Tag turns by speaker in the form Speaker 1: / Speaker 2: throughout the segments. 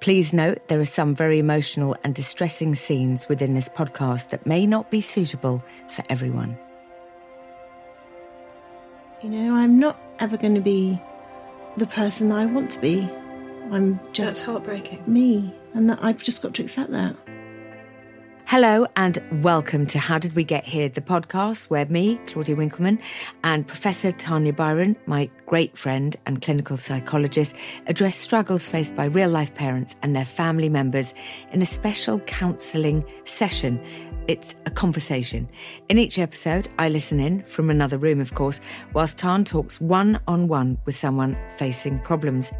Speaker 1: Please note there are some very emotional and distressing scenes within this podcast that may not be suitable for everyone.
Speaker 2: You know, I'm not ever going to be the person I want to be. I'm just
Speaker 3: That's heartbreaking.
Speaker 2: me, and that I've just got to accept that.
Speaker 1: Hello and welcome to How Did We Get Here, the podcast where me, Claudia Winkleman, and Professor Tanya Byron, my great friend and clinical psychologist, address struggles faced by real life parents and their family members in a special counselling session. It's a conversation. In each episode, I listen in from another room, of course, whilst Tan talks one on one with someone facing problems.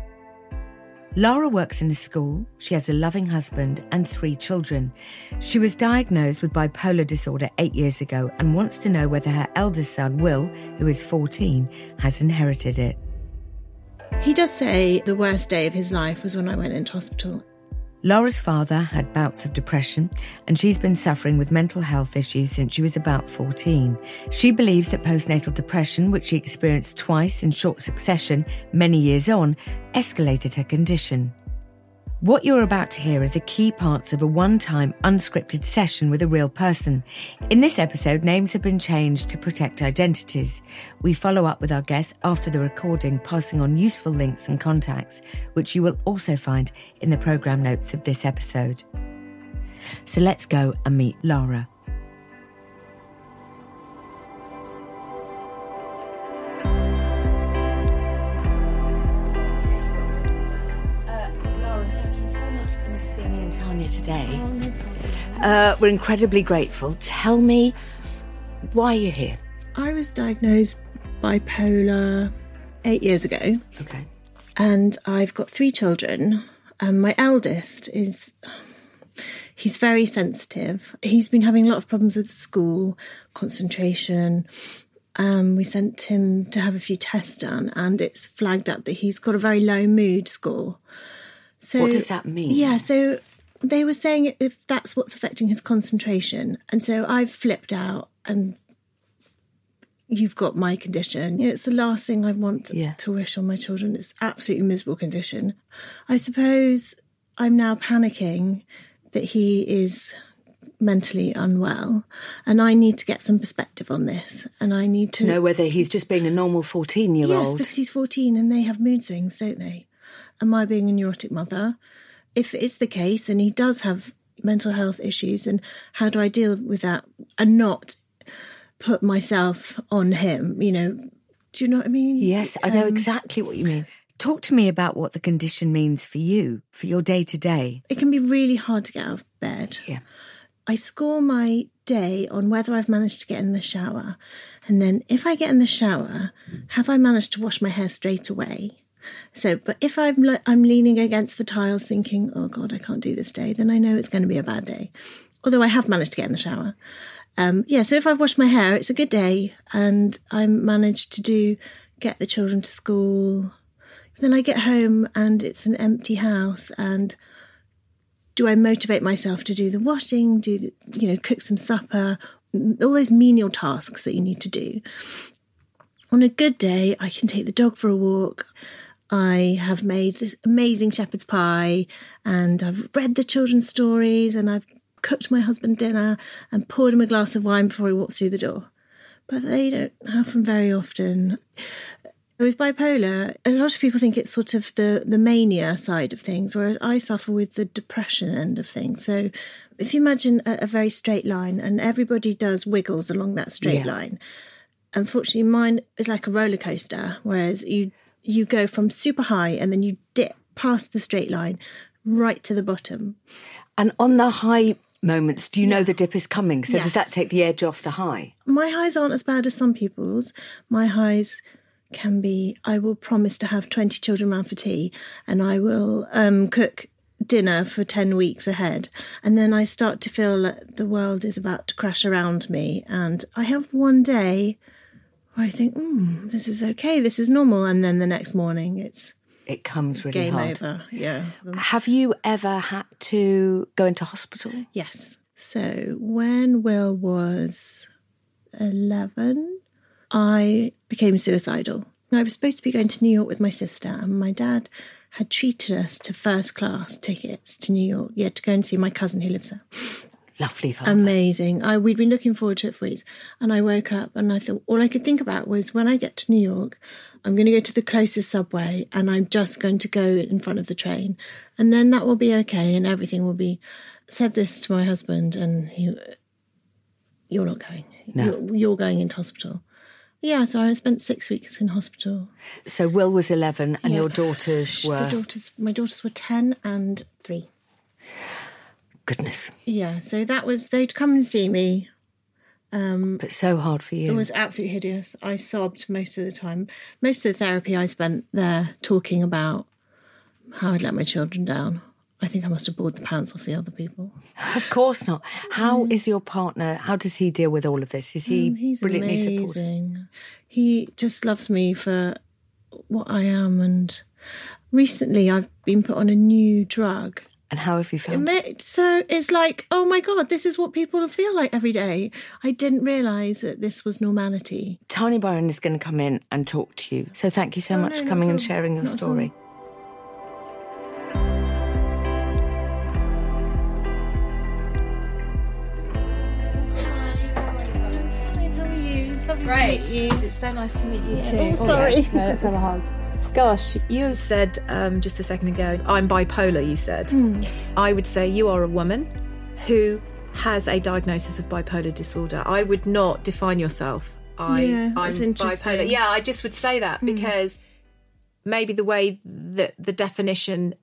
Speaker 1: Lara works in a school. She has a loving husband and three children. She was diagnosed with bipolar disorder eight years ago and wants to know whether her eldest son, Will, who is 14, has inherited it.
Speaker 2: He does say the worst day of his life was when I went into hospital.
Speaker 1: Lara's father had bouts of depression, and she's been suffering with mental health issues since she was about 14. She believes that postnatal depression, which she experienced twice in short succession many years on, escalated her condition. What you're about to hear are the key parts of a one time unscripted session with a real person. In this episode, names have been changed to protect identities. We follow up with our guests after the recording, passing on useful links and contacts, which you will also find in the programme notes of this episode. So let's go and meet Lara. See me and Tanya today. Uh, we're incredibly grateful. Tell me why you're here.
Speaker 2: I was diagnosed bipolar eight years ago,
Speaker 1: Okay.
Speaker 2: and I've got three children. And my eldest is. He's very sensitive. He's been having a lot of problems with school, concentration. Um, we sent him to have a few tests done, and it's flagged up that he's got a very low mood score. So
Speaker 1: What does that mean?
Speaker 2: Yeah, so they were saying if that's what's affecting his concentration, and so I've flipped out, and you've got my condition. You know, it's the last thing I want
Speaker 1: Yeah.
Speaker 2: to wish on my children. It's absolutely miserable condition. I suppose I'm now panicking that he is mentally unwell, and I need to get some perspective on this, and I need to
Speaker 1: To know whether he's just being a normal 14 year old.
Speaker 2: Yes, because he's 14 and they have mood swings, don't they? Am I being a neurotic mother? If it's the case and he does have mental health issues, and how do I deal with that and not put myself on him? You know, do you know what I mean?
Speaker 1: Yes, I know
Speaker 2: Um,
Speaker 1: exactly what you mean. Talk to me about what the condition means for you, for your day to day.
Speaker 2: It can be really hard to get out of bed.
Speaker 1: Yeah.
Speaker 2: I score my day on whether I've managed to get in the shower. And then if I get in the shower, have I managed to wash my hair straight away? So, but if I'm, le- I'm leaning against the tiles thinking, oh God, I can't do this day, then I know it's going to be a bad day. Although I have managed to get in the shower. Um, yeah, so if I've washed my hair, it's a good day and I managed to do, get the children to school. Then I get home and it's an empty house and do I motivate myself to do the washing, do the, you know, cook some supper, all those menial tasks that you need to do. On a good day, I can take the dog for a walk. I have made this amazing shepherd's pie and I've read the children's stories and I've cooked my husband dinner and poured him a glass of wine before he walks through the door. But they don't happen very often. With bipolar, a lot of people think it's sort of the, the mania side of things, whereas I suffer with the depression end of things. So if you imagine a, a very straight line and everybody does wiggles along that straight
Speaker 1: Yeah.
Speaker 2: line, unfortunately mine is like a roller coaster, whereas you you go from super high and then you dip past the straight line right to the bottom.
Speaker 1: And on the high moments, do you know the dip is coming? So does that take the edge off the high?
Speaker 2: My highs aren't as bad as some people's. My highs can be I will promise to have 20 children round for tea and I will um, cook dinner for 10 weeks ahead. And then I start to feel that the world is about to crash around me. And I have one day where I think, hmm, this is okay, this is normal. And then the next morning it's
Speaker 1: It comes really
Speaker 2: game
Speaker 1: hard.
Speaker 2: over. Yeah.
Speaker 1: Have you ever had to go into hospital?
Speaker 2: Yes. So when Will was 11, I became suicidal. I was supposed to be going to New York with my sister, and my dad had treated us to first class tickets to New York. Yeah, to go and see my cousin who lives there.
Speaker 1: Lovely father.
Speaker 2: Amazing. I we'd been looking forward to it for weeks. And I woke up and I thought all I could think about was when I get to New York, I'm going to go to the closest subway and I'm just going to go in front of the train. And then that will be okay and everything will be said this to my husband and he you're not going. You're, you're going into hospital. Yeah, so I spent six weeks in hospital.
Speaker 1: so Will was 11 and your daughters
Speaker 2: The
Speaker 1: were.
Speaker 2: daughters, my daughters were ten and three.
Speaker 1: Goodness.
Speaker 2: Yeah, so that was they'd come and see me.
Speaker 1: Um, But so hard for you.
Speaker 2: It was absolutely hideous. I sobbed most of the time. Most of the therapy I spent there talking about how I'd let my children down. I think I must have bored the pants off the other people.
Speaker 1: Of course not. How is your partner? How does he deal with all of this? Is he
Speaker 2: Mm, He's
Speaker 1: brilliantly supportive?
Speaker 2: He just loves me for what I am. And recently I've been put on a new drug.
Speaker 1: And how have you found?
Speaker 2: Ma- So it's like, oh my God, this is what people feel like every day. I didn't realise that this was normality.
Speaker 1: Tanya Byron is going to come in and talk to you. So thank you so much
Speaker 2: Oh, no,
Speaker 1: for coming and sharing your
Speaker 2: Not at
Speaker 1: story.
Speaker 2: How are you? Lovely
Speaker 3: Great.
Speaker 2: to meet you.
Speaker 3: It's so nice to meet you too.
Speaker 2: Oh, sorry.
Speaker 3: No, let's have a hug. Gosh, you said um, just a second ago, I'm bipolar, you said. I would say you are a woman who has a diagnosis of bipolar disorder. I would not define yourself. I,
Speaker 2: Yeah,
Speaker 3: I'm bipolar. Yeah, I just would say that because maybe the way that the definition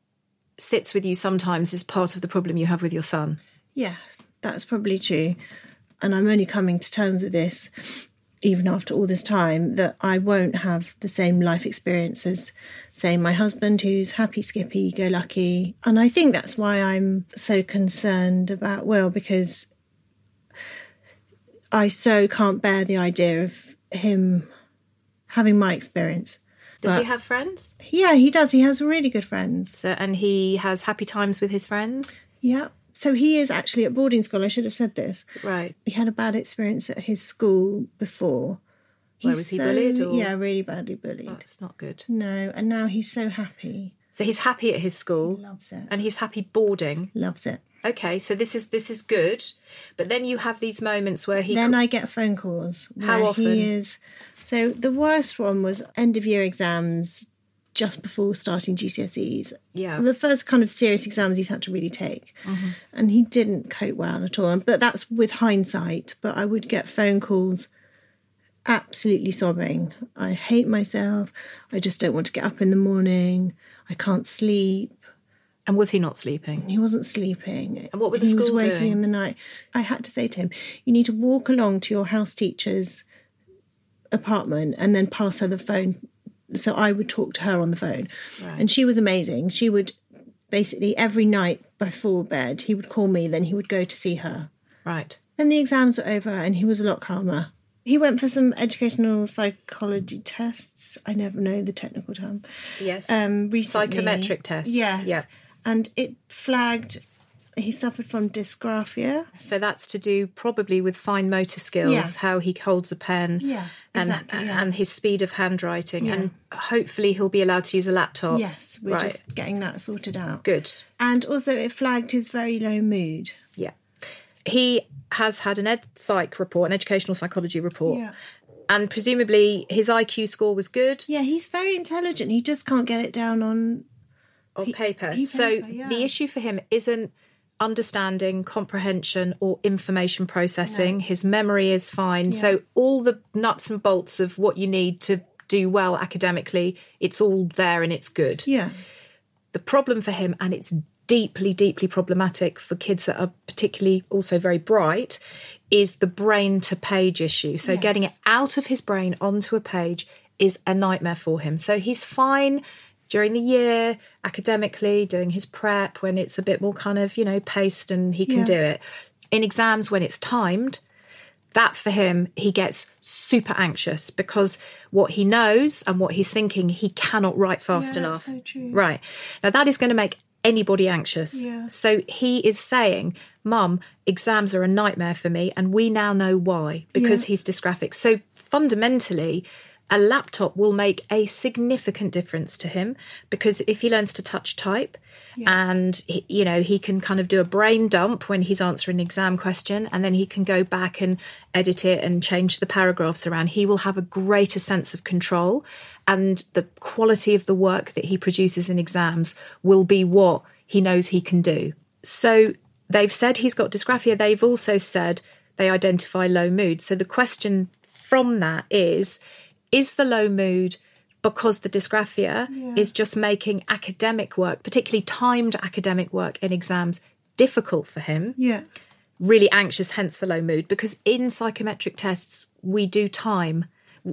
Speaker 3: sits with you sometimes is part of the problem you have with your son.
Speaker 2: Yeah, that's probably true. And I'm only coming to terms with this, even after all this time, that I won't have the same life experience as, say, my husband, who's happy, skippy, go lucky. And I think that's why I'm so concerned about Will, because I so can't bear the idea of him having my experience.
Speaker 3: Does
Speaker 2: But-
Speaker 3: he have friends?
Speaker 2: Yeah, he does. He has really good friends.
Speaker 3: So, and he has happy times with his friends?
Speaker 2: Yeah. So he is actually at boarding school. I should have said this.
Speaker 3: Right.
Speaker 2: he had a bad experience at his school before.
Speaker 3: Where was he bullied or-
Speaker 2: Yeah, really badly bullied.
Speaker 3: That's not good.
Speaker 2: No, and now he's so happy.
Speaker 3: So he's happy at his school
Speaker 2: Loves it.
Speaker 3: and he's happy boarding.
Speaker 2: Loves it.
Speaker 3: Okay, so this is this is good. But then you have these moments where he
Speaker 2: Then I get phone calls.
Speaker 3: How
Speaker 2: where
Speaker 3: often?
Speaker 2: He is. So the worst one was end of year exams just before starting GCSEs.
Speaker 3: Yeah.
Speaker 2: The first kind of serious exams he's had to really take.
Speaker 3: Mm-hmm.
Speaker 2: And he didn't cope well at all. But that's with hindsight. But I would get phone calls absolutely sobbing. I hate myself. I just don't want to get up in the morning. I can't sleep.
Speaker 3: and was he not sleeping?
Speaker 2: He wasn't sleeping.
Speaker 3: And what were the
Speaker 2: he was
Speaker 3: school
Speaker 2: working
Speaker 3: doing?
Speaker 2: in the night. I had to say to him, "You need to walk along to your house teacher's apartment and then pass her the phone." So I would talk to her on the phone, and she was amazing. She would basically every night before bed he would call me. Then he would go to see her.
Speaker 3: Right.
Speaker 2: Then the exams were over, and he was a lot calmer. He went for some educational psychology tests. I never know the technical term.
Speaker 3: Yes.
Speaker 2: Um, recently,
Speaker 3: Psychometric tests,
Speaker 2: Yes.
Speaker 3: yeah.
Speaker 2: and it flagged he suffered from dysgraphia.
Speaker 3: so that's to do probably with fine motor skills,
Speaker 2: Yeah.
Speaker 3: how he holds a pen,
Speaker 2: Yeah,
Speaker 3: and
Speaker 2: exactly, yeah.
Speaker 3: and his speed of handwriting, and hopefully he'll be allowed to use a laptop.
Speaker 2: Yes, we're
Speaker 3: right.
Speaker 2: just getting that sorted out.
Speaker 3: Good.
Speaker 2: And also, it flagged his very low mood.
Speaker 3: Yeah. He has had an ed psych report, an educational psychology report,
Speaker 2: Yeah.
Speaker 3: and presumably his IQ score was good.
Speaker 2: Yeah, he's very intelligent. He just can't get it down on.
Speaker 3: on paper.
Speaker 2: he
Speaker 3: so
Speaker 2: yeah.
Speaker 3: the issue for him isn't understanding, comprehension, or information processing. His memory is fine. So all the nuts and bolts of what you need to do well academically, it's all there and it's good.
Speaker 2: Yeah,
Speaker 3: The problem for him, and it's deeply, deeply problematic for kids that are particularly also very bright is the brain to page issue. So getting it out of his brain onto a page is a nightmare for him. So he's fine during the year academically doing his prep when it's a bit more kind of you know paced and he can
Speaker 2: Yeah.
Speaker 3: do it. In exams when it's timed that for him he gets super anxious because what he knows and what he's thinking he cannot write fast
Speaker 2: Yeah,
Speaker 3: enough.
Speaker 2: so
Speaker 3: right. Now that is going to make anybody anxious.
Speaker 2: Yeah.
Speaker 3: so he is saying mum exams are a nightmare for me and we now know why because he's dysgraphic. So fundamentally a laptop will make a significant difference to him because if he learns to touch type and he, you know he can kind of do a brain dump when he's answering an exam question and then he can go back and edit it and change the paragraphs around he will have a greater sense of control and the quality of the work that he produces in exams will be what he knows he can do. So they've said he's got dysgraphia. They've also said they identify low mood. So the question from that is is the low mood because the dysgraphia is just making academic work, particularly timed academic work in exams, difficult for him,
Speaker 2: Yeah.
Speaker 3: really anxious, hence the low mood. Because in psychometric tests, we do time.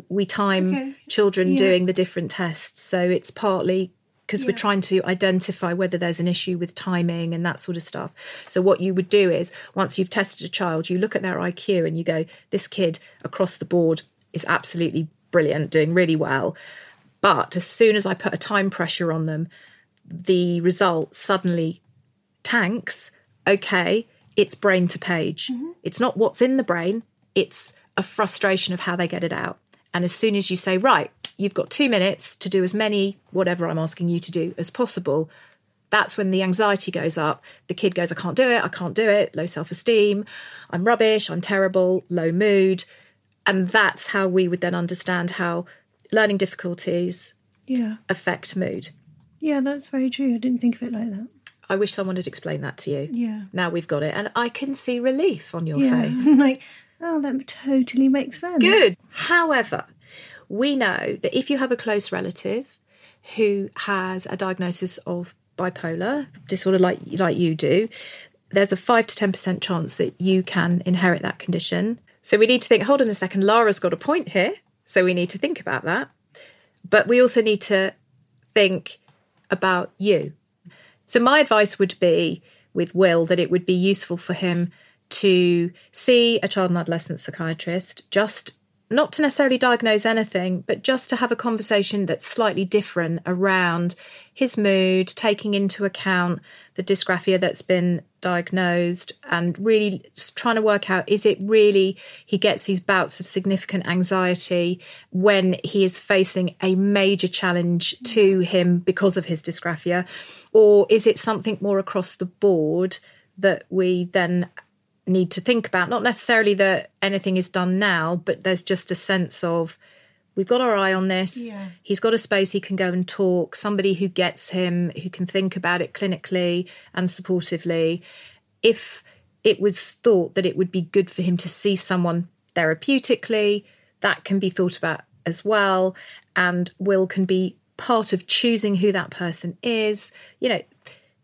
Speaker 3: We time
Speaker 2: Okay.
Speaker 3: children
Speaker 2: Yeah.
Speaker 3: doing the different tests. So it's partly because we're trying to identify whether there's an issue with timing and that sort of stuff. So what you would do is once you've tested a child, you look at their IQ and you go, this kid across the board is absolutely brilliant, doing really well. But as soon as I put a time pressure on them, the result suddenly tanks. Okay, it's brain to page. Mm-hmm. It's not what's in the brain, it's a frustration of how they get it out. And as soon as you say, right, you've got two minutes to do as many, whatever I'm asking you to do, as possible, that's when the anxiety goes up. The kid goes, I can't do it, I can't do it, low self esteem, I'm rubbish, I'm terrible, low mood. And that's how we would then understand how learning difficulties
Speaker 2: Yeah.
Speaker 3: affect mood.
Speaker 2: Yeah, that's very true. I didn't think of it like that.
Speaker 3: I wish someone had explained that to you.
Speaker 2: Yeah.
Speaker 3: Now we've got it. And I can see relief on your
Speaker 2: Yeah.
Speaker 3: face.
Speaker 2: like, oh, that totally makes sense.
Speaker 3: Good. However, we know that if you have a close relative who has a diagnosis of bipolar disorder like like you do, there's a 5 to 10% chance that you can inherit that condition. So we need to think, hold on a second, Lara's got a point here. So we need to think about that. But we also need to think about you. So my advice would be with Will that it would be useful for him to see a child and adolescent psychiatrist, just not to necessarily diagnose anything, but just to have a conversation that's slightly different around his mood, taking into account the dysgraphia that's been diagnosed, and really trying to work out is it really he gets these bouts of significant anxiety when he is facing a major challenge to mm. him because of his dysgraphia, or is it something more across the board that we then need to think about. Not necessarily that anything is done now but there's just a sense of we've got our eye on this.
Speaker 2: Yeah.
Speaker 3: he's got a space he can go and talk. Somebody who gets him who can think about it clinically and supportively. If it was thought that it would be good for him to see someone therapeutically that can be thought about as well. And Will can be part of choosing who that person is. You know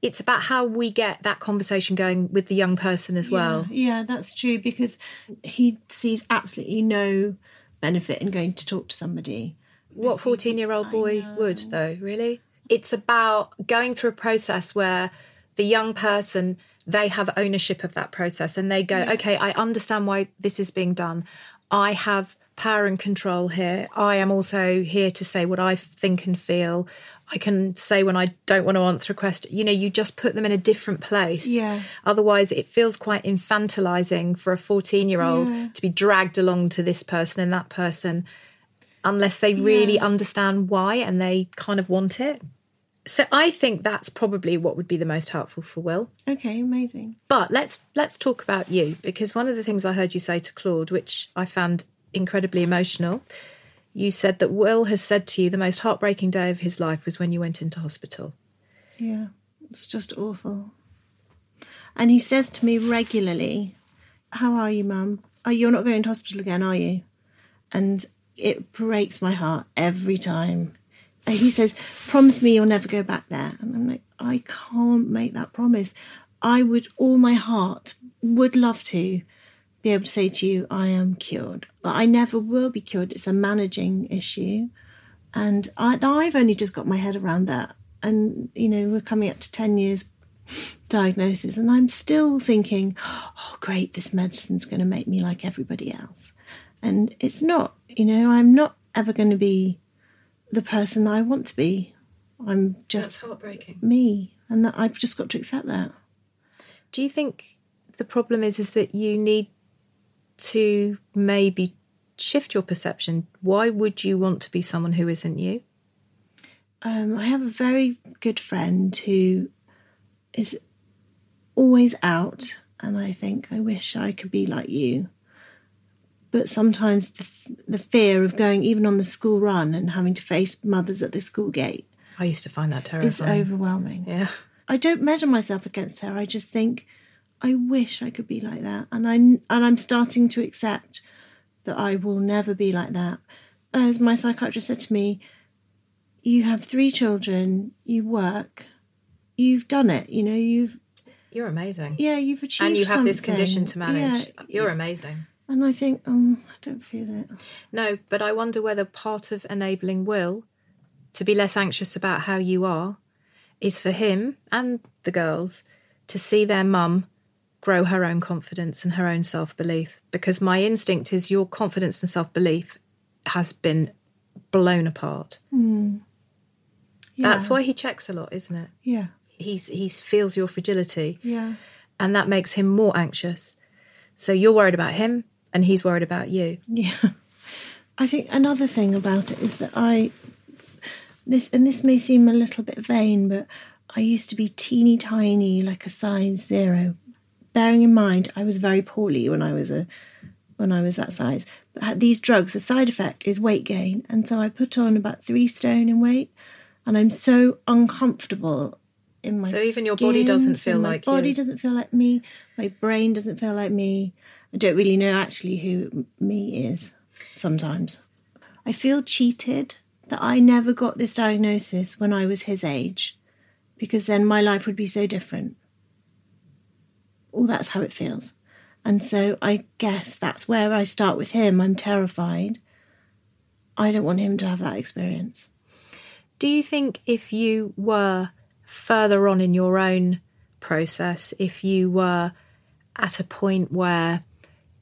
Speaker 3: it's about how we get that conversation going with the young person as well.
Speaker 2: Yeah, that's true because he sees absolutely no benefit in going to talk to somebody.
Speaker 3: what 14 year old boy would though really? It's about going through a process where the young person they have ownership of that process and they go okay i understand why this is being done. I have power and control here i am also here to say what i think and feel i can say when i don't want to answer a question you know you just put them in a different place
Speaker 2: Yeah.
Speaker 3: otherwise it feels quite infantilizing for a 14 year old to be dragged along to this person and that person unless they really understand why and they kind of want it. So I think that's probably what would be the most helpful for Will.
Speaker 2: Okay, amazing.
Speaker 3: But let's let's talk about you because one of the things I heard you say to Claude, which I found incredibly emotional, you said that Will has said to you the most heartbreaking day of his life was when you went into hospital.
Speaker 2: Yeah, it's just awful. And he says to me regularly, How are you, mum? Oh, you're not going to hospital again, are you? And it breaks my heart every time And he says, "Promise me you'll never go back there." And I'm like, I can't make that promise. I would, all my heart, would love to be able to say to you, I am cured. But I never will be cured. It's a managing issue. And I, I've only just got my head around that. And, you know, we're coming up to 10 years diagnosis, and I'm still thinking, oh, great, this medicine's going to make me like everybody else. And it's not, you know, I'm not ever going to be the person I want to be. I'm just
Speaker 3: That's heartbreaking.
Speaker 2: me, and that I've just got to accept that.
Speaker 3: Do you think the problem is is that you need to maybe shift your perception? Why would you want to be someone who isn't you?
Speaker 2: Um, I have a very good friend who is always out, and I think I wish I could be like you. But sometimes the, the fear of going even on the school run and having to face mothers at the school gate
Speaker 3: I used to find that terrifying.
Speaker 2: It's overwhelming.
Speaker 3: Yeah.
Speaker 2: I don't measure myself against her. I just think I wish I could be like that, and I and I'm starting to accept that I will never be like that. As my psychiatrist said to me, "You have three children. You work. You've done it. You know. You've
Speaker 3: You're amazing.
Speaker 2: yeah. You've achieved.
Speaker 3: and you have this condition to manage.
Speaker 2: Yeah.
Speaker 3: You're amazing.
Speaker 2: And I think, oh, I don't feel it.
Speaker 3: No, but I wonder whether part of enabling Will to be less anxious about how you are is for him and the girls to see their mum grow her own confidence and her own self belief. Because my instinct is your confidence and self belief has been blown apart. Hmm.
Speaker 2: Yeah.
Speaker 3: That's why he checks a lot, isn't it?
Speaker 2: Yeah.
Speaker 3: He's he feels your fragility,
Speaker 2: Yeah.
Speaker 3: and that makes him more anxious. So you're worried about him, and he's worried about you.
Speaker 2: Yeah. I think another thing about it is that I this and this may seem a little bit vain, but I used to be teeny tiny, like a size zero. Bearing in mind I was very poorly when I was a when I was that size. But these drugs, the side effect is weight gain. And so I put on about three stone in weight and I'm so uncomfortable in my
Speaker 3: So even your body doesn't feel
Speaker 2: my
Speaker 3: like my
Speaker 2: body
Speaker 3: you.
Speaker 2: doesn't feel like me. My brain doesn't feel like me. I don't really know actually who me is sometimes. I feel cheated that I never got this diagnosis when I was his age because then my life would be so different. Well, that's how it feels. And so I guess that's where I start with him. I'm terrified. I don't want him to have that experience.
Speaker 3: Do you think if you were further on in your own process, if you were at a point where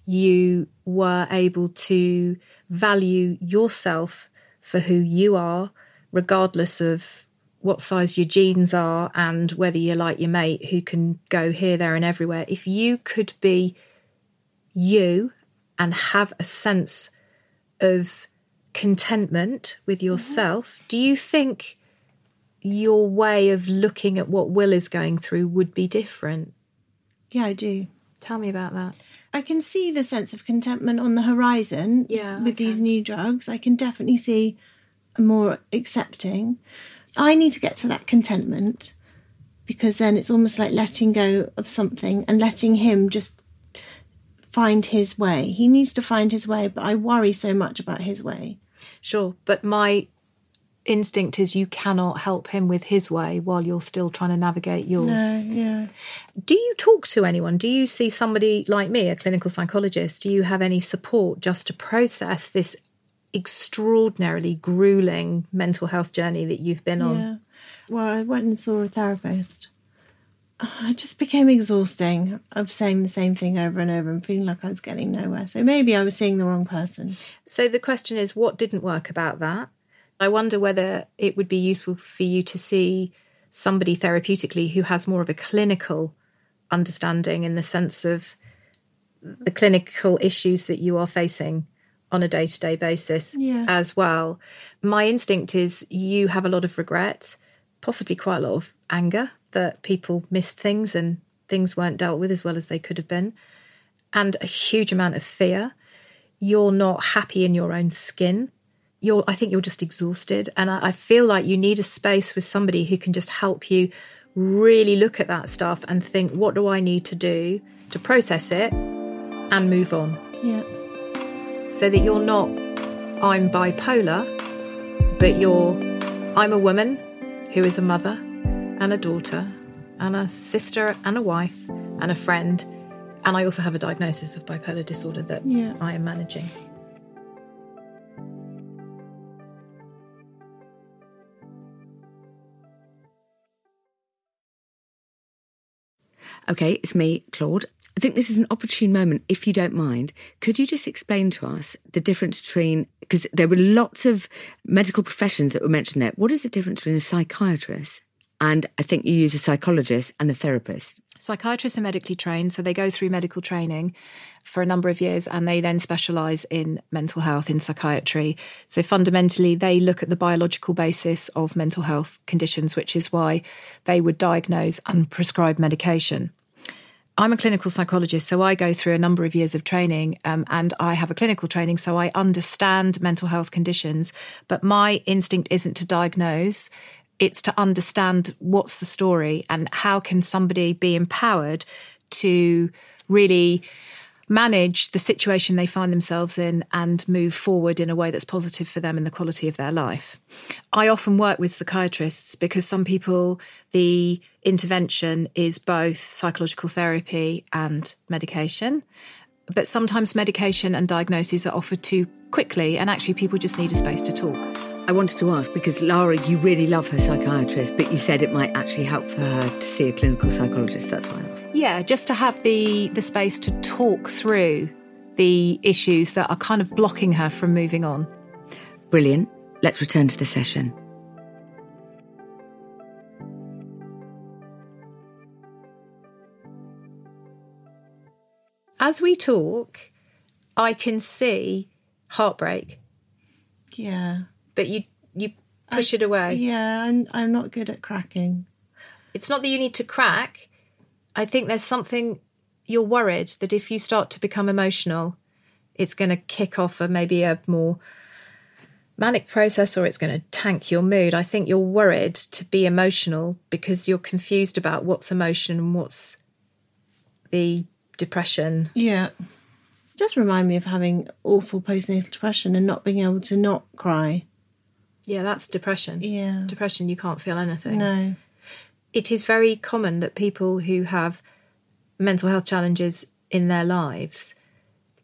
Speaker 3: you were able to value yourself for who you are, regardless of what size your jeans are and whether you're like your mate who can go here, there, and everywhere, if you could be you and have a sense of contentment with mm-hmm. yourself, do you think your way of looking at what Will is going through would be different?
Speaker 2: Yeah, I do.
Speaker 3: Tell me about that.
Speaker 2: I can see the sense of contentment on the horizon
Speaker 3: Yeah,
Speaker 2: with these new drugs. I can definitely see a more accepting. I need to get to that contentment because then it's almost like letting go of something and letting him just find his way. He needs to find his way, but I worry so much about his way.
Speaker 3: Sure, but my instinct is you cannot help him with his way while you're still trying to navigate yours.
Speaker 2: No, yeah.
Speaker 3: Do you talk to anyone? Do you see somebody like me, a clinical psychologist? Do you have any support just to process this extraordinarily grueling mental health journey that you've been on?
Speaker 2: Yeah. Well, I went and saw a therapist. It just became exhausting of saying the same thing over and over and feeling like I was getting nowhere. So maybe I was seeing the wrong person.
Speaker 3: So the question is, what didn't work about that? I wonder whether it would be useful for you to see somebody therapeutically who has more of a clinical understanding in the sense of the clinical issues that you are facing on a day to day basis
Speaker 2: Yeah.
Speaker 3: as well. My instinct is you have a lot of regret, possibly quite a lot of anger that people missed things and things weren't dealt with as well as they could have been, and a huge amount of fear. You're not happy in your own skin. You're, I think you're just exhausted. And I, I feel like you need a space with somebody who can just help you really look at that stuff and think, what do I need to do to process it and move on?
Speaker 2: Yeah.
Speaker 3: So that you're not I'm bipolar, but you're I'm a woman who is a mother and a daughter and a sister and a wife and a friend. And I also have a diagnosis of bipolar disorder that
Speaker 2: Yeah.
Speaker 3: I am managing.
Speaker 1: Okay, it's me, Claude. I think this is an opportune moment. If you don't mind, could you just explain to us the difference between, because there were lots of medical professions that were mentioned there. What is the difference between a psychiatrist and I think you use a psychologist and a therapist?
Speaker 3: Psychiatrists are medically trained, so they go through medical training for a number of years and they then specialise in mental health, in psychiatry. So fundamentally, they look at the biological basis of mental health conditions, which is why they would diagnose and prescribe medication. I'm a clinical psychologist, so I go through a number of years of training um, and I have a clinical training, so I understand mental health conditions. But my instinct isn't to diagnose, it's to understand what's the story and how can somebody be empowered to really manage the situation they find themselves in and move forward in a way that's positive for them and the quality of their life. I often work with psychiatrists because some people, the intervention is both psychological therapy and medication. But sometimes medication and diagnosis are offered too quickly, and actually, people just need a space to talk.
Speaker 1: I wanted to ask because Lara, you really love her psychiatrist, but you said it might actually help for her to see a clinical psychologist. That's why I asked.
Speaker 3: Yeah, just to have the the space to talk through the issues that are kind of blocking her from moving on.
Speaker 1: Brilliant. Let's return to the session.
Speaker 3: As we talk, I can see heartbreak,
Speaker 2: Yeah.
Speaker 3: but you you push it away.
Speaker 2: Yeah, I'm I'm not good at cracking.
Speaker 3: It's not that you need to crack. I think there's something you're worried that if you start to become emotional, it's going to kick off a maybe a more manic process or it's going to tank your mood. I think you're worried to be emotional because you're confused about what's emotion and what's the depression.
Speaker 2: Yeah. It does remind me of having awful postnatal depression and not being able to not cry.
Speaker 3: Yeah, that's depression.
Speaker 2: Yeah.
Speaker 3: Depression, you can't feel anything.
Speaker 2: No.
Speaker 3: it is very common that people who have mental health challenges in their lives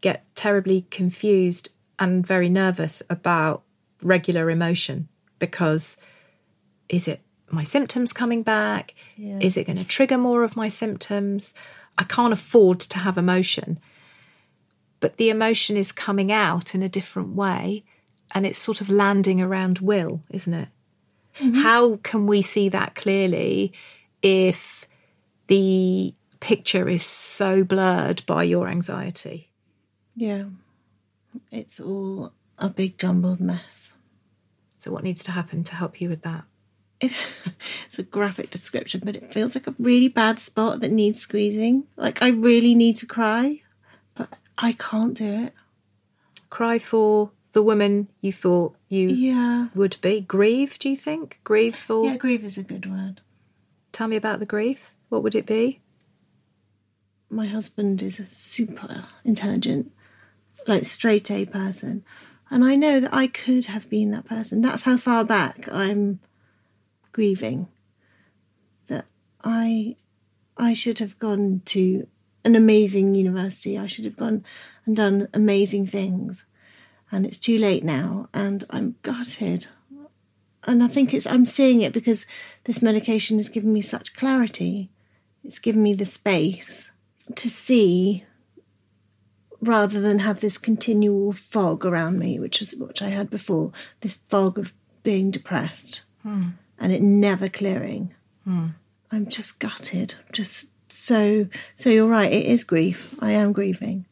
Speaker 3: get terribly confused and very nervous about regular emotion because is it my symptoms coming back? Is it going to trigger more of my symptoms? I can't afford to have emotion. But the emotion is coming out in a different way and it's sort of landing around Will, isn't it? Mm-hmm. How can we see that clearly if the picture is so blurred by your anxiety?
Speaker 2: Yeah. It's all a big jumbled mess.
Speaker 3: So, what needs to happen to help you with that?
Speaker 2: it's a graphic description, but it feels like a really bad spot that needs squeezing. Like I really need to cry, but I can't do it.
Speaker 3: Cry for the woman you thought you
Speaker 2: Yeah.
Speaker 3: would be. Grieve, do you think? Grieve for.
Speaker 2: Yeah, grief is a good word.
Speaker 3: Tell me about the grief. What would it be?
Speaker 2: My husband is a super intelligent, like straight A person. And I know that I could have been that person. That's how far back I'm grieving. That I I should have gone to an amazing university. I should have gone and done amazing things. And it's too late now and I'm gutted. And I think it's I'm seeing it because this medication has given me such clarity. It's given me the space to see rather than have this continual fog around me, which was which I had before, this fog of being depressed hmm. And it never clearing. Hmm. I'm just gutted. Just so so you're right, it is grief. I am grieving.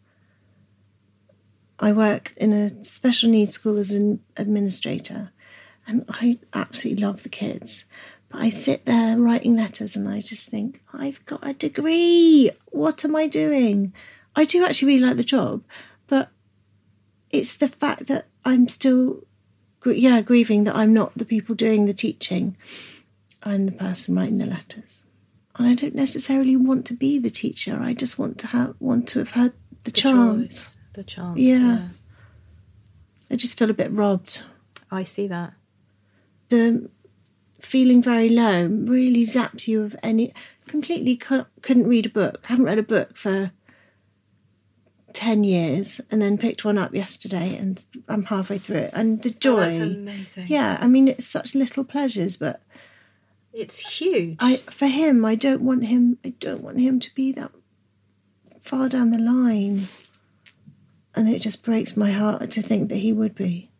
Speaker 2: I work in a special needs school as an administrator and I absolutely love the kids. But I sit there writing letters and I just think, I've got a degree. What am I doing? I do actually really like the job, but it's the fact that I'm still, gr- yeah, grieving that I'm not the people doing the teaching. I'm the person writing the letters. And I don't necessarily want to be the teacher. I just want to have want to have had the, chance.
Speaker 3: choice, The chance.
Speaker 2: Yeah. I just feel a bit robbed.
Speaker 3: I see that.
Speaker 2: the feeling very low really zapped you of any completely cou- couldn't read a book haven't read a book for 10 years and then picked one up yesterday and i'm halfway through it and the oh, joy
Speaker 3: Oh, amazing.
Speaker 2: yeah i mean it's such little pleasures but
Speaker 3: It's huge.
Speaker 2: i for him i don't want him i don't want him to be that far down the line and it just breaks my heart to think that he would be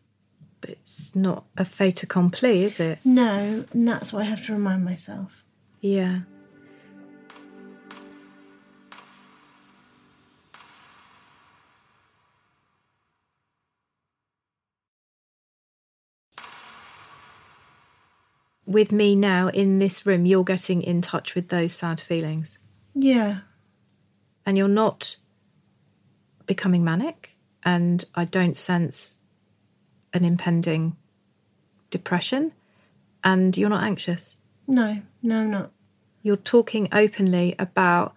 Speaker 3: but it's not a fait accompli, is it?
Speaker 2: no and that's what i have to remind myself
Speaker 3: Yeah. With me now in this room, you're getting in touch with those sad feelings.
Speaker 2: yeah
Speaker 3: And you're not becoming manic. And I don't sense an impending depression. And you're not anxious.
Speaker 2: no no i'm not
Speaker 3: you're talking openly about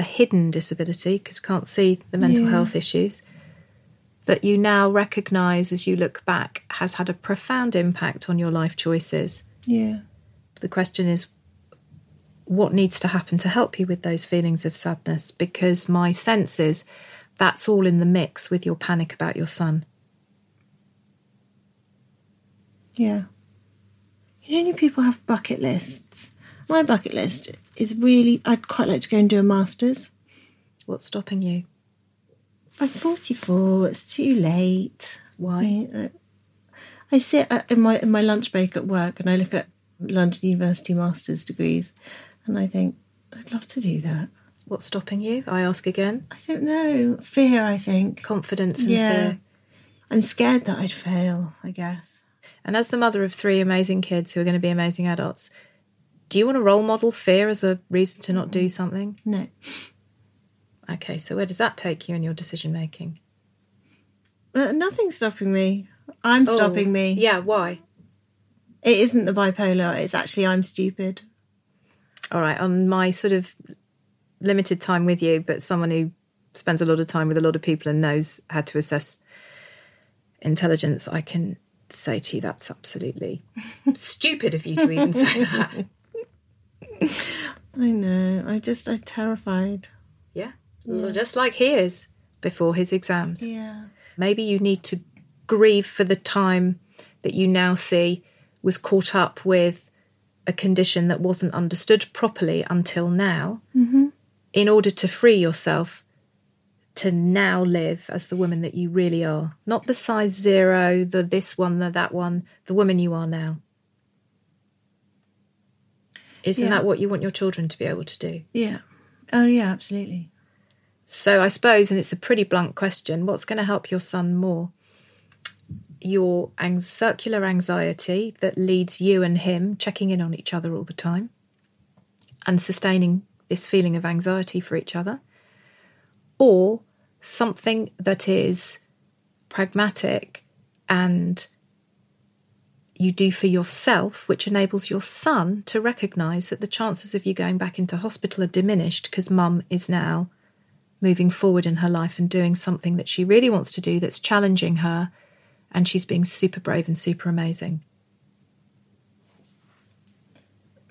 Speaker 3: a hidden disability because we can't see the mental
Speaker 2: Yeah.
Speaker 3: health issues that you now recognize as you look back has had a profound impact on your life choices.
Speaker 2: Yeah
Speaker 3: The question is what needs to happen to help you with those feelings of sadness because my sense is that's all in the mix with your panic about your son.
Speaker 2: Yeah. You know, people have bucket lists. My bucket list is really, I'd quite like to go and do a master's.
Speaker 3: What's stopping you?
Speaker 2: I'm 44, it's too late.
Speaker 3: Why?
Speaker 2: I, I sit at, in my in my lunch break at work and I look at London University master's degrees and I think, I'd love to do that.
Speaker 3: What's stopping you? I ask again.
Speaker 2: I don't know. Fear, I think.
Speaker 3: Confidence and
Speaker 2: Yeah.
Speaker 3: fear.
Speaker 2: I'm scared that I'd fail, I guess.
Speaker 3: And as the mother of three amazing kids who are going to be amazing adults, do you want to role model fear as a reason to not do something?
Speaker 2: No.
Speaker 3: Okay, so where does that take you in your decision making?
Speaker 2: Uh, Nothing's stopping me. I'm oh, stopping me.
Speaker 3: Oh, Yeah, why?
Speaker 2: It isn't the bipolar, it's actually I'm stupid.
Speaker 3: All right, on my sort of limited time with you, but someone who spends a lot of time with a lot of people and knows how to assess intelligence, I can say to you that's absolutely stupid of you to even say that.
Speaker 2: I know. I just I'm terrified.
Speaker 3: Yeah, just like he is before his exams.
Speaker 2: Yeah.
Speaker 3: Maybe you need to grieve for the time that you now see was caught up with a condition that wasn't understood properly until now, mm-hmm. in order to free yourself to now live as the woman that you really are. Not the size zero, the this one, the that one, the woman you are now. Isn't
Speaker 2: Yeah.
Speaker 3: that what you want your children to be able to do?
Speaker 2: Yeah. Oh yeah, absolutely.
Speaker 3: So I suppose, and it's a pretty blunt question, what's going to help your son more? Your ang- circular anxiety that leads you and him checking in on each other all the time and sustaining this feeling of anxiety for each other, or something that is pragmatic and you do for yourself, which enables your son to recognize that the chances of you going back into hospital are diminished because mum is now moving forward in her life and doing something that she really wants to do that's challenging her and she's being super brave and super amazing.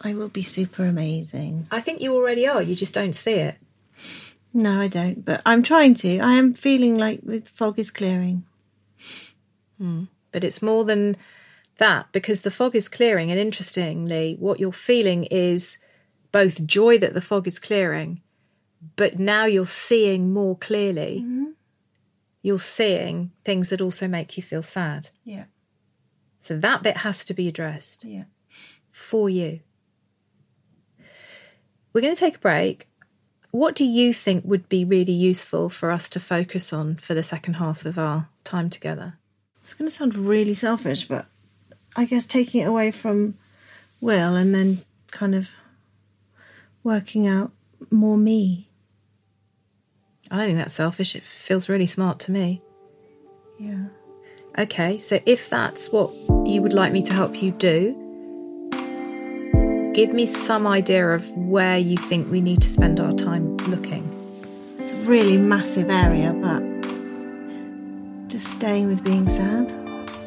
Speaker 2: I will be super amazing.
Speaker 3: I think you already are, you just don't see it.
Speaker 2: No, I don't, but I'm trying to. I am feeling like the fog is clearing. Hmm.
Speaker 3: But it's more than that because the fog is clearing. And interestingly, what you're feeling is both joy that the fog is clearing, but now you're seeing more clearly. Mm-hmm. You're seeing things that also make you feel sad.
Speaker 2: Yeah.
Speaker 3: So that bit has to be addressed.
Speaker 2: Yeah.
Speaker 3: for you. We're going to take a break. What do you think would be really useful for us to focus on for the second half of our time together?
Speaker 2: It's going to sound really selfish, but I guess taking it away from Will and then kind of working out more me.
Speaker 3: I don't think that's selfish. It feels really smart to me.
Speaker 2: Yeah.
Speaker 3: Okay, so if that's what you would like me to help you do, give me some idea of where you think we need to spend our time looking.
Speaker 2: It's a really massive area, but just staying with being sad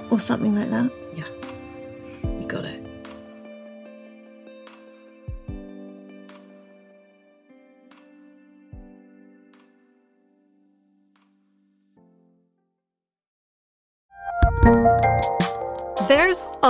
Speaker 2: or something like that.
Speaker 3: Yeah. You got it.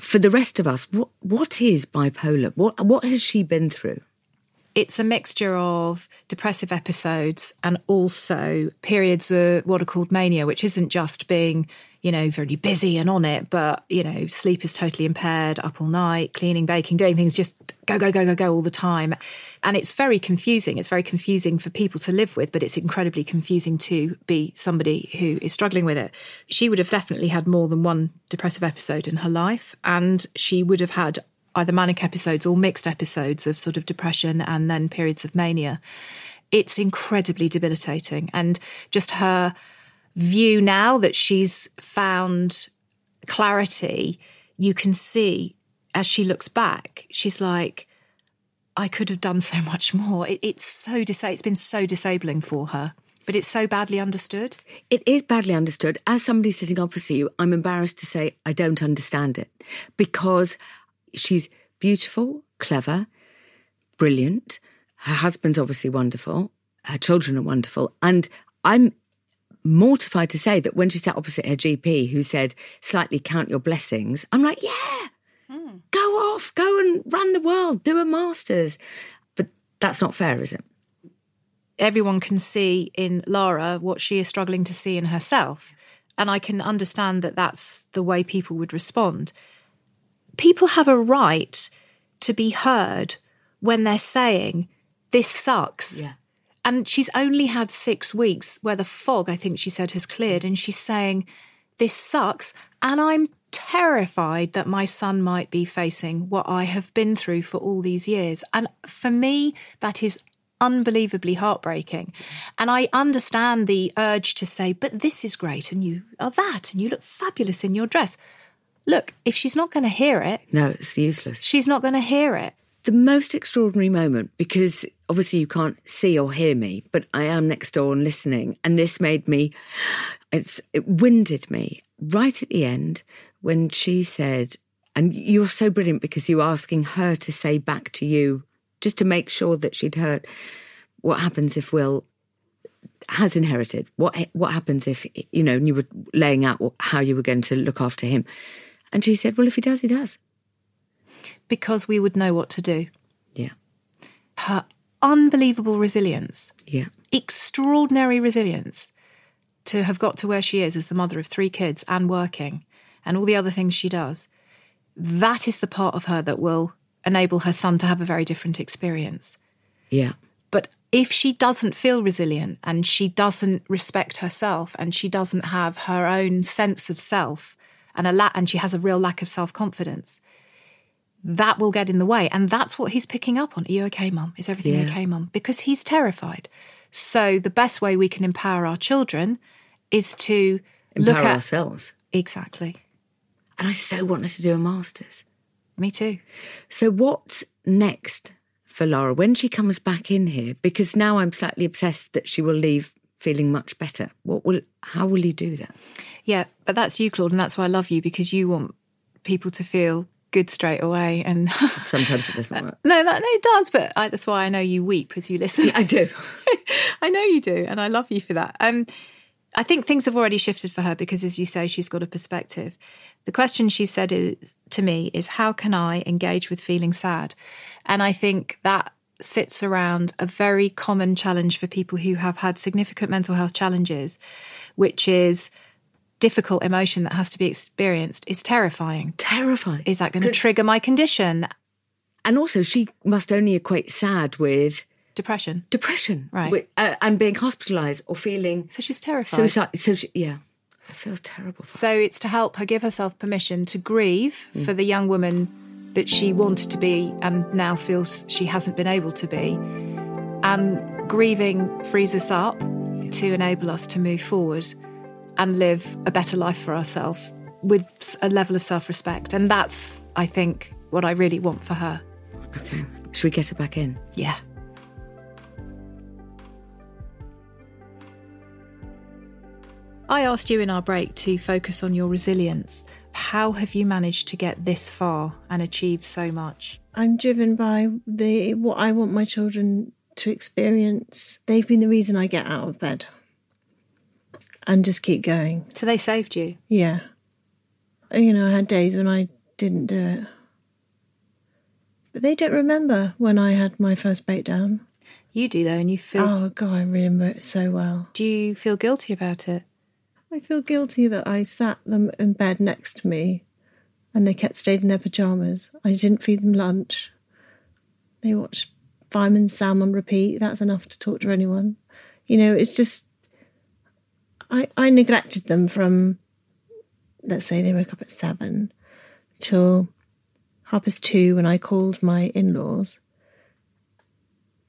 Speaker 1: For the rest of us, what what is bipolar? What what has she been through?
Speaker 3: It's a mixture of depressive episodes and also periods of what are called mania, which isn't just being, you know, very busy and on it, but, you know, sleep is totally impaired, up all night, cleaning, baking, doing things, just go, go, go, go, go all the time. And it's very confusing. It's very confusing for people to live with, but it's incredibly confusing to be somebody who is struggling with it. She would have definitely had more than one depressive episode in her life, and she would have had either manic episodes or mixed episodes of sort of depression and then periods of mania. It's incredibly debilitating. And just her view now that she's found clarity, you can see as she looks back, she's like, I could have done so much more. It, it's so dis- it's been so disabling for her, but it's so badly understood.
Speaker 1: It is badly understood. As somebody sitting opposite you, I'm embarrassed to say I don't understand it because she's beautiful, clever, brilliant. Her husband's obviously wonderful. Her children are wonderful. And I'm mortified to say that when she sat opposite her GP, who said, slightly count your blessings, I'm like, yeah, hmm. go off, go and run the world, do a master's. But that's not fair, is it?
Speaker 3: everyone can see in Lara what she is struggling to see in herself. And I can understand that that's the way people would respond. People have a right to be heard when they're saying, This sucks.
Speaker 1: Yeah.
Speaker 3: And she's only had six weeks where the fog, I think she said, has cleared. And she's saying, This sucks. And I'm terrified that my son might be facing what I have been through for all these years. And for me, that is unbelievably heartbreaking. And I understand the urge to say, But this is great. And you are that. And you look fabulous in your dress. Look, if she's not going to hear it,
Speaker 1: No, it's useless.
Speaker 3: she's not going to hear it.
Speaker 1: The most extraordinary moment because obviously you can't see or hear me, but I am next door and listening, and this made me. It's it winded me right at the end when she said, and you're so brilliant because you're asking her to say back to you just to make sure that she'd heard what happens if Will has inherited. What what happens if you know? And you were laying out how you were going to look after him, and she said, "Well, if he does, he does."
Speaker 3: Because we would know what to do.
Speaker 1: Yeah,
Speaker 3: Her unbelievable resilience,
Speaker 1: yeah,
Speaker 3: extraordinary resilience to have got to where she is as the mother of three kids and working and all the other things she does. That is the part of her that will enable her son to have a very different experience.
Speaker 1: yeah.
Speaker 3: But if she doesn't feel resilient and she doesn't respect herself and she doesn't have her own sense of self and a la- and she has a real lack of self-confidence, that will get in the way. And that's what he's picking up on. Are you okay, mum? Is everything
Speaker 1: Yeah.
Speaker 3: okay, mum? Because he's terrified. So the best way we can empower our children is to look
Speaker 1: Empower
Speaker 3: at
Speaker 1: ourselves.
Speaker 3: exactly.
Speaker 1: And I so want her to do a master's.
Speaker 3: Me too.
Speaker 1: So, what's next for Lara when she comes back in here? Because now I'm slightly obsessed that she will leave feeling much better. What will? How will you do that?
Speaker 3: Yeah, but that's you, Claude, and that's why I love you because you want people to feel good straight away. And
Speaker 1: Sometimes it doesn't work.
Speaker 3: no, that no, it does. But I, that's why I know you weep as you listen.
Speaker 1: I do.
Speaker 3: I know you do, and I love you for that. Um, I think things have already shifted for her because, as you say, she's got a perspective. The question she said is to me is, "How can I engage with feeling sad?" And I think that sits around a very common challenge for people who have had significant mental health challenges, which is difficult emotion that has to be experienced is terrifying.
Speaker 1: Terrifying.
Speaker 3: Is that going to trigger my condition?
Speaker 1: And also, she must only equate sad with
Speaker 3: Depression.
Speaker 1: depression,
Speaker 3: Right.
Speaker 1: With- uh, and being hospitalised or feeling
Speaker 3: So she's terrified.
Speaker 1: suicide. So, she, yeah, it feels terrible.
Speaker 3: So it's to help her give herself permission to grieve for the young woman that she wanted to be and now feels she hasn't been able to be. And grieving frees us up to enable us to move forward and live a better life for ourselves with a level of self respect. And that's, I think, what I really want for her.
Speaker 1: Okay, should we get her back in?
Speaker 3: Yeah. I asked you in our break to focus on your resilience. How have you managed to get this far and achieve so much?
Speaker 2: I'm driven by the what I want my children to experience. They've been the reason I get out of bed and just keep going.
Speaker 3: So they saved you.
Speaker 2: Yeah. You know, I had days when I didn't do it. But they don't remember when I had my first breakdown.
Speaker 3: You do though, and you feel.
Speaker 2: Oh, God, I remember it so well.
Speaker 3: Do you feel guilty about it?
Speaker 2: I feel guilty that I sat them in bed next to me and they kept stayed in their pajamas. I didn't feed them lunch. They watched Fireman Sam on repeat. That's enough to talk to anyone. You know, it's just I I neglected them from let's say they woke up at seven till half past two when I called my in laws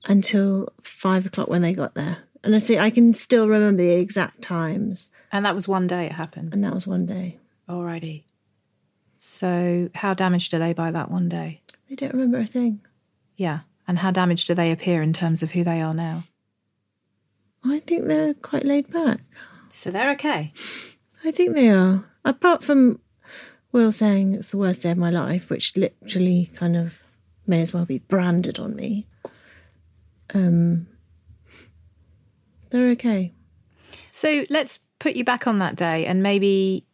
Speaker 2: until five o'clock when they got there. And I say I can still remember the exact times.
Speaker 3: And that was one day it happened.
Speaker 2: And that was one day.
Speaker 3: Alrighty. So, how damaged are they by that one day?
Speaker 2: They don't remember a thing.
Speaker 3: Yeah. And how damaged do they appear in terms of who they are now?
Speaker 2: I think they're quite laid back.
Speaker 3: So they're okay.
Speaker 2: I think they are. Apart from Will saying it's the worst day of my life, which literally kind of may as well be branded on me. Um, they're okay.
Speaker 3: So let's put you back on that day, and maybe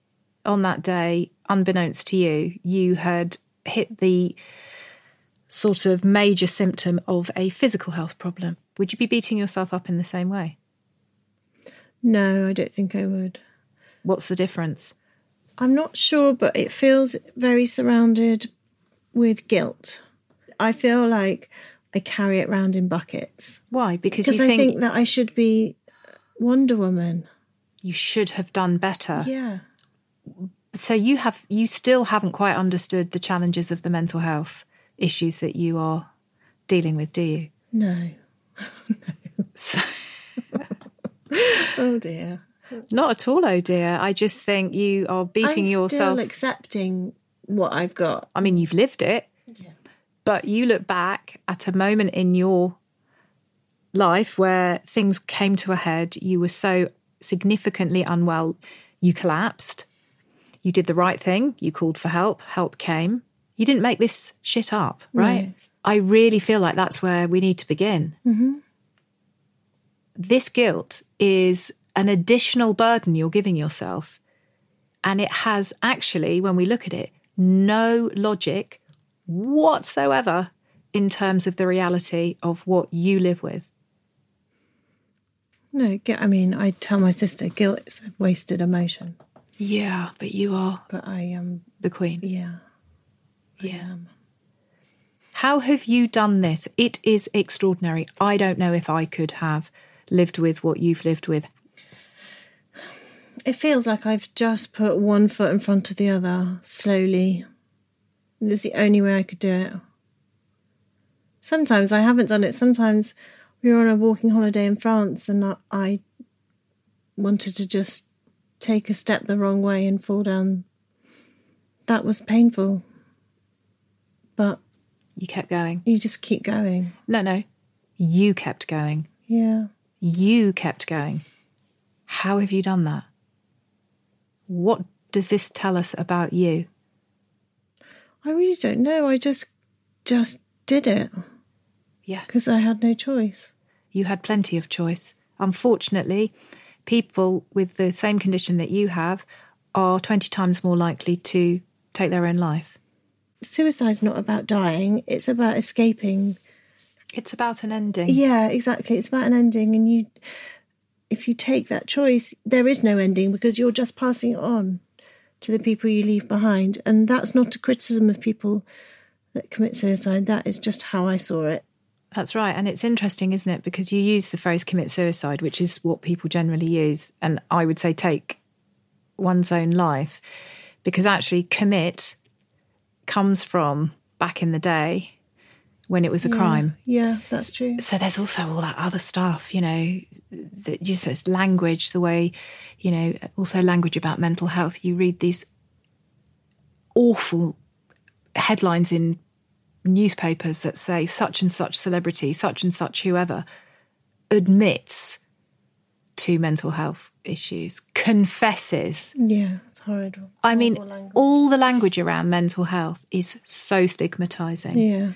Speaker 3: on that day, unbeknownst to you, you had hit the sort of major symptom of a physical health problem. Would you be beating yourself up in the same way?
Speaker 2: No, I don't think I would.
Speaker 3: What's the difference?
Speaker 2: I'm not sure, but it feels very surrounded with guilt. I feel like I carry it around in buckets
Speaker 3: Why? Because
Speaker 2: because
Speaker 3: you
Speaker 2: I
Speaker 3: think,
Speaker 2: think that I should be Wonder Woman.
Speaker 3: you should have done better.
Speaker 2: Yeah.
Speaker 3: So you have you still haven't quite understood the challenges of the mental health issues that you are dealing with, do you?
Speaker 2: No. no.
Speaker 3: So-
Speaker 2: Oh dear.
Speaker 3: Not at all, oh dear. I just think you are beating
Speaker 2: I'm
Speaker 3: yourself.
Speaker 2: still accepting what I've got.
Speaker 3: I mean, you've lived it, yeah. but you look back at a moment in your life where things came to a head. You were so significantly unwell, you collapsed. You did the right thing. You called for help. Help came. You didn't make this shit up, right? I really feel like that's where we need to begin. Mm-hmm. This guilt is an additional burden you're giving yourself. And it has actually, when we look at it, no logic whatsoever in terms of the reality of what you live with.
Speaker 2: No, I mean, I tell my sister guilt is a wasted emotion,
Speaker 3: Yeah, but you are
Speaker 2: but I am.
Speaker 3: the queen.
Speaker 2: yeah,
Speaker 3: Yeah. How have you done this? It is extraordinary. I don't know if I could have lived with what you've lived with.
Speaker 2: it feels like I've just put one foot in front of the other slowly. It's the only way I could do it. Sometimes I haven't done it. Sometimes we were on a walking holiday in France and I, I wanted to just take a step the wrong way and fall down. That was painful. but
Speaker 3: You kept going.
Speaker 2: you just keep going.
Speaker 3: No, no. You kept going.
Speaker 2: Yeah.
Speaker 3: You kept going. How have you done that? What does this tell us about you?
Speaker 2: I really don't know. I just just did it
Speaker 3: Yeah.
Speaker 2: because I had no choice.
Speaker 3: You had plenty of choice. Unfortunately, people with the same condition that you have are 20 times more likely to take their own life.
Speaker 2: Suicide's not about dying, it's about escaping.
Speaker 3: It's about an ending.
Speaker 2: Yeah, exactly. It's about an ending and you if you take that choice, there is no ending because you're just passing it on to the people you leave behind. And that's not a criticism of people that commit suicide. That is just how I saw it.
Speaker 3: That's right. And it's interesting, isn't it? Because you use the phrase commit suicide, which is what people generally use. And I would say take one's own life because actually commit comes from back in the day when it was a crime.
Speaker 2: Yeah, that's true.
Speaker 3: So there's also all that other stuff, you know, that just it's language, the way, you know, also language about mental health. You read these awful headlines in newspapers that say such and such celebrity, such and such whoever admits to mental health issues, confesses.
Speaker 2: Yeah, it's horrible.
Speaker 3: I mean,
Speaker 2: language.
Speaker 3: all the language around mental health is so stigmatizing.
Speaker 2: Yeah.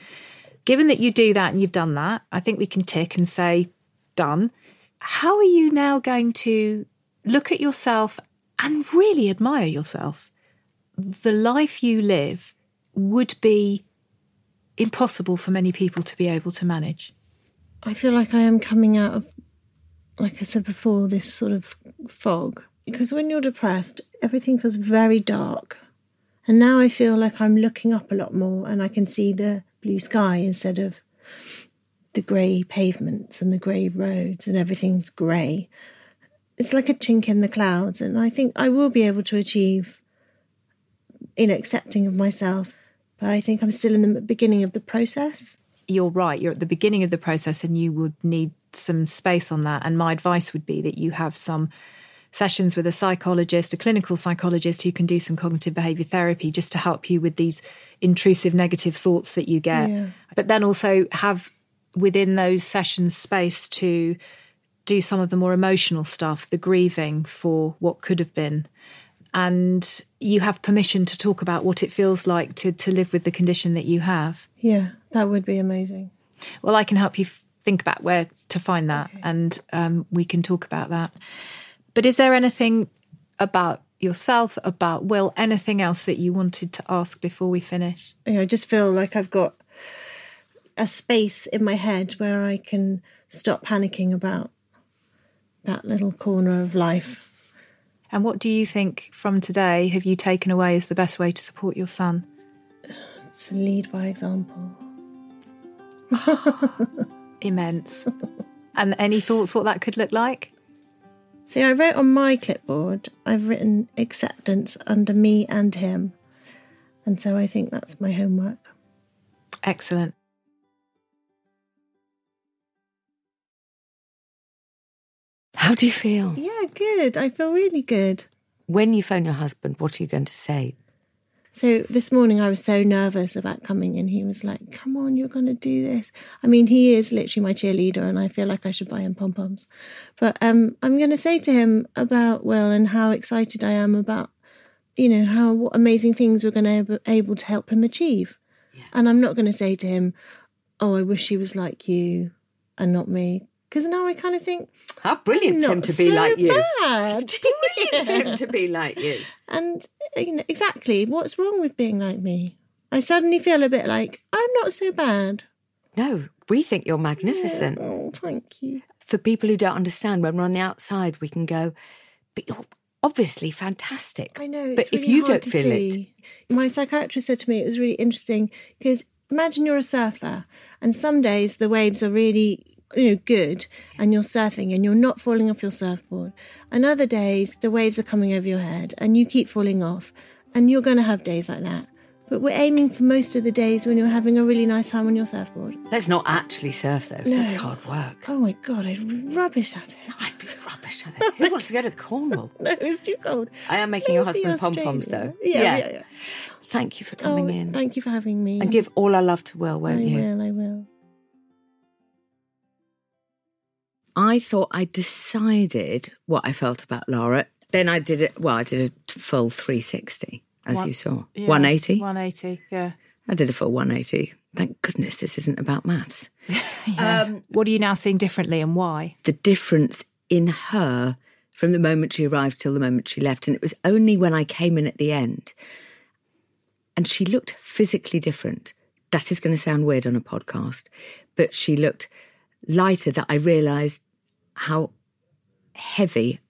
Speaker 3: Given that you do that and you've done that, I think we can tick and say, done. How are you now going to look at yourself and really admire yourself? The life you live would be impossible for many people to be able to manage.
Speaker 2: I feel like I am coming out of, like I said before, this sort of fog. Because when you're depressed, everything feels very dark. And now I feel like I'm looking up a lot more and I can see the blue sky instead of the grey pavements and the grey roads and everything's grey. It's like a chink in the clouds. And I think I will be able to achieve, you know, accepting of myself. But I think I'm still in the beginning of the process.
Speaker 3: You're right, you're at the beginning of the process and you would need some space on that. And my advice would be that you have some sessions with a psychologist, a clinical psychologist who can do some cognitive behavior therapy just to help you with these intrusive negative thoughts that you get.
Speaker 2: Yeah.
Speaker 3: But then also have within those sessions space to do some of the more emotional stuff, the grieving for what could have been. And you have permission to talk about what it feels like to, to live with the condition that you have.
Speaker 2: Yeah, that would be amazing.
Speaker 3: Well, I can help you f- think about where to find that, and um, we can talk about that. But is there anything about yourself, about Will, anything else that you wanted to ask before we finish?
Speaker 2: know, I just feel like I've got a space in my head where I can stop panicking about that little corner of life.
Speaker 3: And what do you think from today have you taken away as the best way to support your son?
Speaker 2: To lead by example.
Speaker 3: Immense. and any thoughts what that could look like?
Speaker 2: See, I wrote on my clipboard, I've written acceptance under me and him. And so I think that's my homework.
Speaker 3: Excellent.
Speaker 1: How do you feel?
Speaker 2: Yeah, good. I feel really good.
Speaker 1: When you phone your husband, what are you going to say?
Speaker 2: So this morning I was so nervous about coming in. He was like, "Come on, you're going to do this." I mean, he is literally my cheerleader, and I feel like I should buy him pom poms. But um, I'm going to say to him about Will and how excited I am about, you know, how what amazing things we're going to be able to help him achieve. And I'm not going to say to him, "Oh, I wish he was like you and not me," because now I kind of think,
Speaker 1: How brilliant for him
Speaker 2: not
Speaker 1: to be
Speaker 2: so
Speaker 1: like you.
Speaker 2: bad.
Speaker 1: Brilliant for him to be like you.
Speaker 2: And you know, exactly, what's wrong with being like me? I suddenly feel a bit like I'm not so bad.
Speaker 1: No, we think you're magnificent.
Speaker 2: Oh, thank you.
Speaker 1: For people who don't understand, when we're on the outside, we can go, but you're obviously fantastic.
Speaker 2: I know.
Speaker 1: But
Speaker 2: It's
Speaker 1: if you don't feel it,
Speaker 2: my psychiatrist said to me it was really interesting because imagine you're a surfer, and some days the waves are really you know good, and you're surfing and you're not falling off your surfboard, and other days the waves are coming over your head and you keep falling off, and you're going to have days like that. But we're aiming for most of the days when you're having a really nice time on your surfboard.
Speaker 1: let's not actually surf though.
Speaker 2: No.
Speaker 1: That's hard work.
Speaker 2: Oh my god, I'm rubbish at it.
Speaker 1: I'd be rubbish at it. Who wants to go to Cornwall?
Speaker 2: No, it's too cold.
Speaker 1: I am making your husband pom poms though.
Speaker 2: Yeah, yeah, yeah.
Speaker 1: thank you for coming
Speaker 2: Oh,
Speaker 1: in.
Speaker 2: Thank you for having me.
Speaker 1: and give all our love to Will, won't
Speaker 2: I
Speaker 1: you?
Speaker 2: will, I will.
Speaker 1: I thought I decided what I felt about Lara. Then I did it. Well, I did a full 360, as
Speaker 3: One-
Speaker 1: you saw.
Speaker 3: Yeah,
Speaker 1: 180.
Speaker 3: 180, yeah.
Speaker 1: I did a full 180. Thank goodness this isn't about maths.
Speaker 3: Um, what are you now seeing differently and why?
Speaker 1: The difference in her from the moment she arrived till the moment she left. And it was only when I came in at the end and she looked physically different. That is going to sound weird on a podcast, but she looked lighter that I realised how heavy,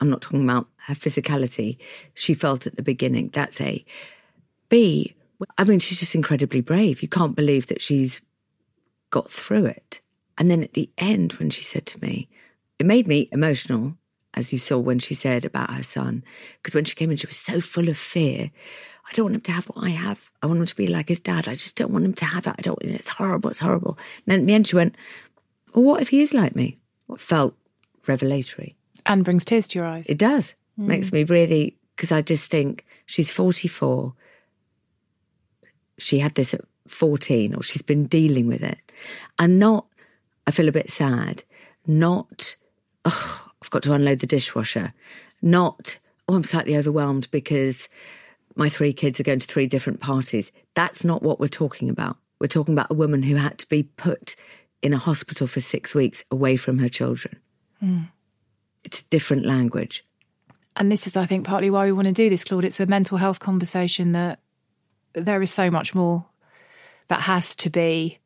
Speaker 1: I'm not talking about her physicality, she felt at the beginning. That's A. B, I mean, she's just incredibly brave. You can't believe that she's got through it. And then at the end, when she said to me, it made me emotional, as you saw when she said about her son. Because when she came in, she was so full of fear. I don't want him to have what I have. I want him to be like his dad. I just don't want him to have it. I don't. It's horrible. It's horrible. And then at the end, she went, "Well, what if he is like me?" Felt revelatory.
Speaker 3: And brings tears to your eyes.
Speaker 1: It does. Hmm. Makes me really because I just think she's 44. She had this at 14, or she's been dealing with it. And not, I feel a bit sad, not, oh, I've got to unload the dishwasher, not, oh, I'm slightly overwhelmed because my three kids are going to three different parties. That's not what we're talking about. We're talking about a woman who had to be put in a hospital for six weeks away from her children. Hmm. It's a different language.
Speaker 3: And this is, I think, partly why we want to do this, Claude. It's a mental health conversation that there is so much more that has to be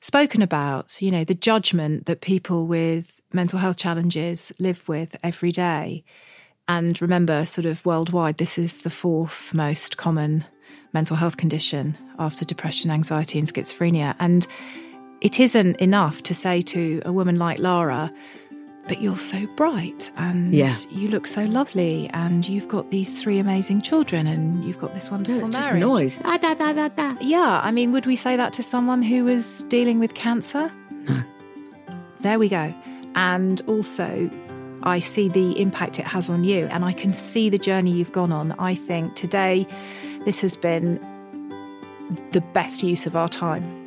Speaker 3: spoken about. You know, the judgment that people with mental health challenges live with every day. And remember, sort of worldwide, this is the fourth most common mental health condition after depression, anxiety, and schizophrenia. And it isn't enough to say to a woman like Lara, but you're so bright and
Speaker 1: Yeah.
Speaker 3: you look so lovely and you've got these three amazing children and you've got this wonderful
Speaker 1: It's just noise. Ah, da, da, da, da.
Speaker 3: Yeah, I mean, would we say that to someone who was dealing with cancer?
Speaker 1: No.
Speaker 3: There we go. And also, I see the impact it has on you, and I can see the journey you've gone on. I think today, this has been the best use of our time.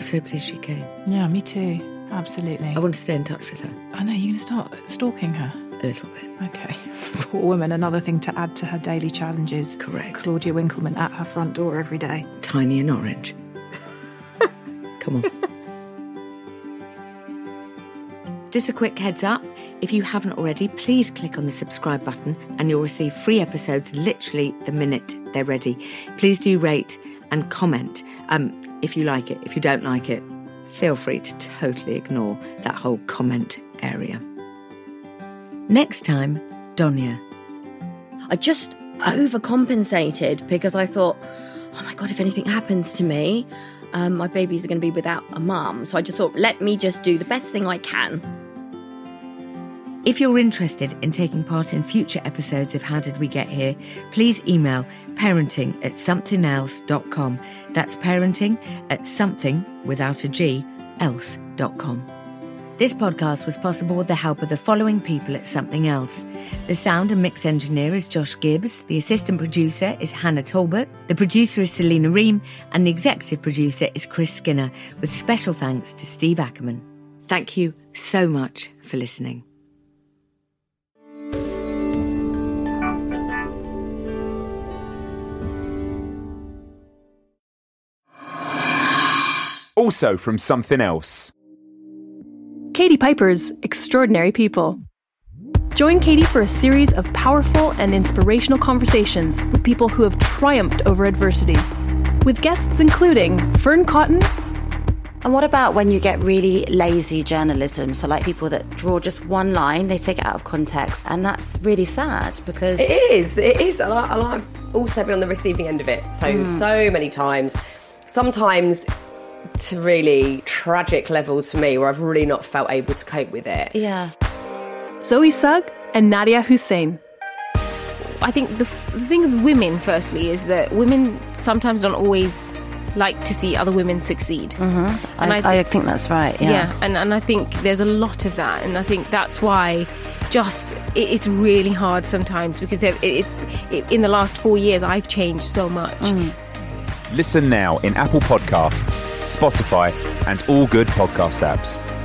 Speaker 1: Yeah. I'm so pleased she came.
Speaker 3: Yeah, me too. Absolutely.
Speaker 1: I want to stay in touch with her
Speaker 3: I know you're going to start stalking her.
Speaker 1: a little bit.
Speaker 3: Okay. Poor woman. Another thing to add to her daily challenges.
Speaker 1: Correct.
Speaker 3: Claudia Winkleman at her front door every day.
Speaker 1: Tiny and orange. Come on. Just a quick heads up if you haven't already, please click on the subscribe button and you'll receive free episodes literally the minute they're ready. Please do rate and comment um, if you like it. If you don't like it, feel free to totally ignore that whole comment area. Next time, Donya.
Speaker 4: I just overcompensated because I thought, oh my God, if anything happens to me, um, my babies are going to be without a mum. So I just thought, let me just do the best thing I can.
Speaker 1: If you're interested in taking part in future episodes of How Did We Get Here, please email parenting at somethinelse.com. That's parenting at something without a G else.com. This podcast was possible with the help of the following people at Something Else. The sound and mix engineer is Josh Gibbs, the assistant producer is Hannah Talbot, the producer is Selena Ream, and the executive producer is Chris Skinner, with special thanks to Steve Ackerman. Thank you so much for listening.
Speaker 5: Also from something else.
Speaker 6: Katie Piper's Extraordinary People. Join Katie for a series of powerful and inspirational conversations with people who have triumphed over adversity. With guests including Fearne Cotton,
Speaker 7: And what about when you get really lazy journalism? So, like people that draw just one line, they take it out of context, and that's really sad because
Speaker 8: It is. It is. And, I, and I've also been on the receiving end of it so
Speaker 7: Mm.
Speaker 8: so many times. Sometimes to really tragic levels for me, where I've really not felt able to cope with it.
Speaker 7: Yeah.
Speaker 6: Zoe Sugg, and Nadiya Hussain.
Speaker 9: I think the, f- the thing with women, firstly, is that women sometimes don't always like to see other women succeed.
Speaker 7: Mm-hmm.
Speaker 9: And
Speaker 7: I,
Speaker 9: I
Speaker 7: I, think that's right. Yeah.
Speaker 9: and, and I think there's a lot of that, and I think that's why just it, it's really hard sometimes because it, it, it, in the last four years I've changed so much.
Speaker 7: Mm.
Speaker 5: Listen now in Apple Podcasts, Spotify, and all good podcast apps.